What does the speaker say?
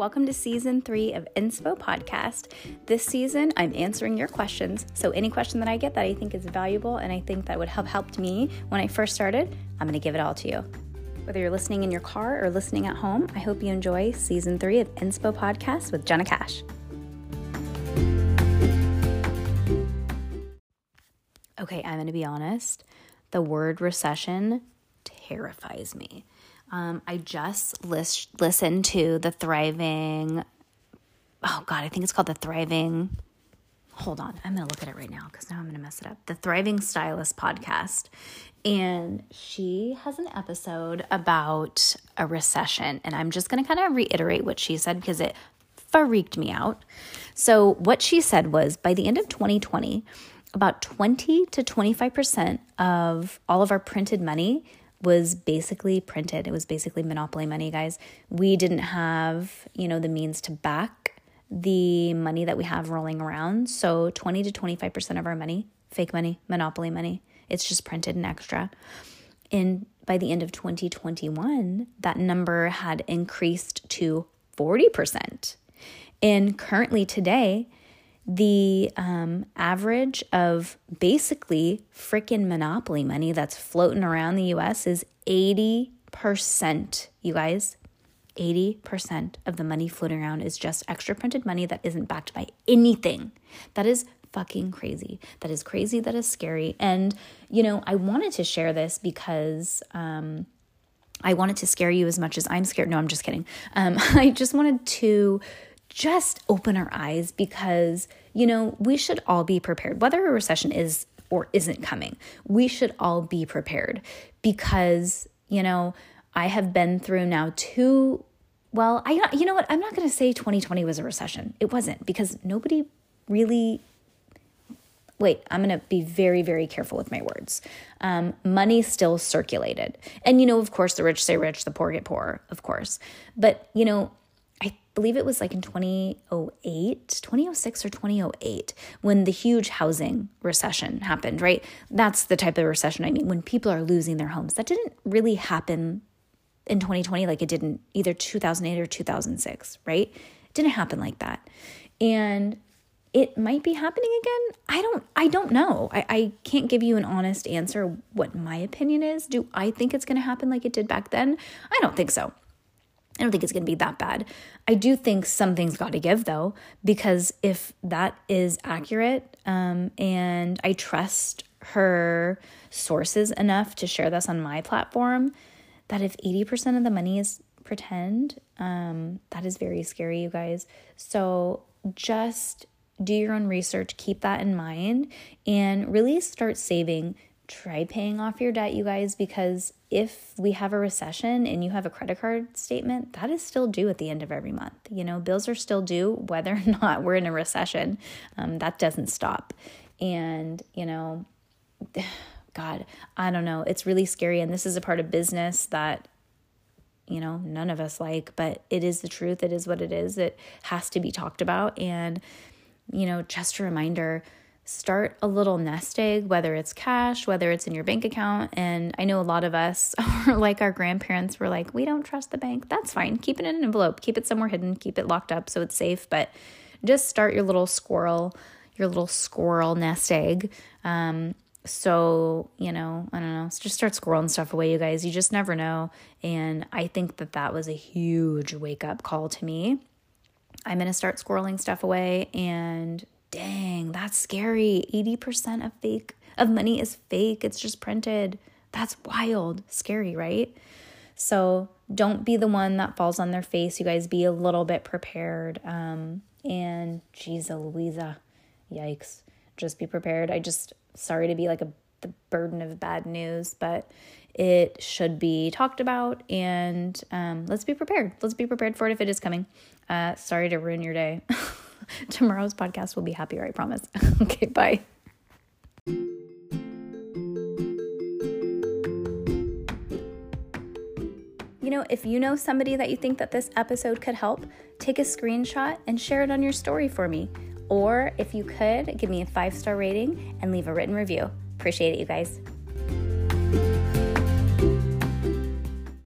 Welcome to season three of Inspo Podcast. This season, I'm answering your questions. So, any question that I get that I think is valuable and I think that would have helped me when I first started, I'm going to give it all to you. Whether you're listening in your car or listening at home, I hope you enjoy season three of Inspo Podcast with Jenna Cash. Okay, I'm going to be honest. The word recession terrifies me. Um, I just list, listened to the Thriving, oh God, I think it's called the Thriving. Hold on, I'm gonna look at it right now because now I'm gonna mess it up. The Thriving Stylist podcast. And she has an episode about a recession. And I'm just gonna kind of reiterate what she said because it freaked me out. So, what she said was by the end of 2020, about 20 to 25% of all of our printed money was basically printed. It was basically monopoly money, guys. We didn't have, you know, the means to back the money that we have rolling around. So 20 to 25% of our money, fake money, monopoly money, it's just printed and extra. And by the end of 2021, that number had increased to 40%. And currently today, the um, average of basically freaking monopoly money that's floating around the US is 80%, you guys. 80% of the money floating around is just extra printed money that isn't backed by anything. That is fucking crazy. That is crazy. That is scary. And, you know, I wanted to share this because, um, I wanted to scare you as much as I'm scared. No, I'm just kidding. Um, I just wanted to just open our eyes because, you know, we should all be prepared, whether a recession is or isn't coming. We should all be prepared because, you know, I have been through now two well, I you know what? I'm not going to say 2020 was a recession. It wasn't because nobody really wait, I'm going to be very, very careful with my words. Um, money still circulated. And, you know, of course, the rich stay rich, the poor get poor, of course. But, you know, believe it was like in 2008, 2006 or 2008 when the huge housing recession happened, right? That's the type of recession I mean, when people are losing their homes. That didn't really happen in 2020 like it did in either 2008 or 2006, right? It didn't happen like that. And it might be happening again. I don't I don't know. I, I can't give you an honest answer what my opinion is. Do I think it's gonna happen like it did back then? I don't think so. I don't think it's going to be that bad. I do think something's got to give though, because if that is accurate, um, and I trust her sources enough to share this on my platform, that if 80% of the money is pretend, um, that is very scary, you guys. So just do your own research, keep that in mind, and really start saving try paying off your debt, you guys, because if we have a recession and you have a credit card statement, that is still due at the end of every month. You know, bills are still due whether or not we're in a recession. Um, that doesn't stop. And, you know, God, I don't know. It's really scary. And this is a part of business that, you know, none of us like, but it is the truth. It is what it is. It has to be talked about. And, you know, just a reminder start a little nest egg, whether it's cash, whether it's in your bank account. And I know a lot of us are like our grandparents were like, we don't trust the bank. That's fine. Keep it in an envelope, keep it somewhere hidden, keep it locked up so it's safe. But just start your little squirrel, your little squirrel nest egg. Um, so, you know, I don't know, just start squirreling stuff away, you guys. You just never know. And I think that that was a huge wake up call to me. I'm going to start squirreling stuff away and dang, that's scary. 80% of fake of money is fake. It's just printed. That's wild. Scary, right? So don't be the one that falls on their face. You guys be a little bit prepared. Um, and geez, Louisa, yikes. Just be prepared. I just sorry to be like a the burden of bad news, but it should be talked about and um, let's be prepared. Let's be prepared for it if it is coming. Uh, sorry to ruin your day. Tomorrow's podcast will be happier, I promise. okay, bye. You know, if you know somebody that you think that this episode could help, take a screenshot and share it on your story for me. Or if you could, give me a five star rating and leave a written review. Appreciate it, you guys.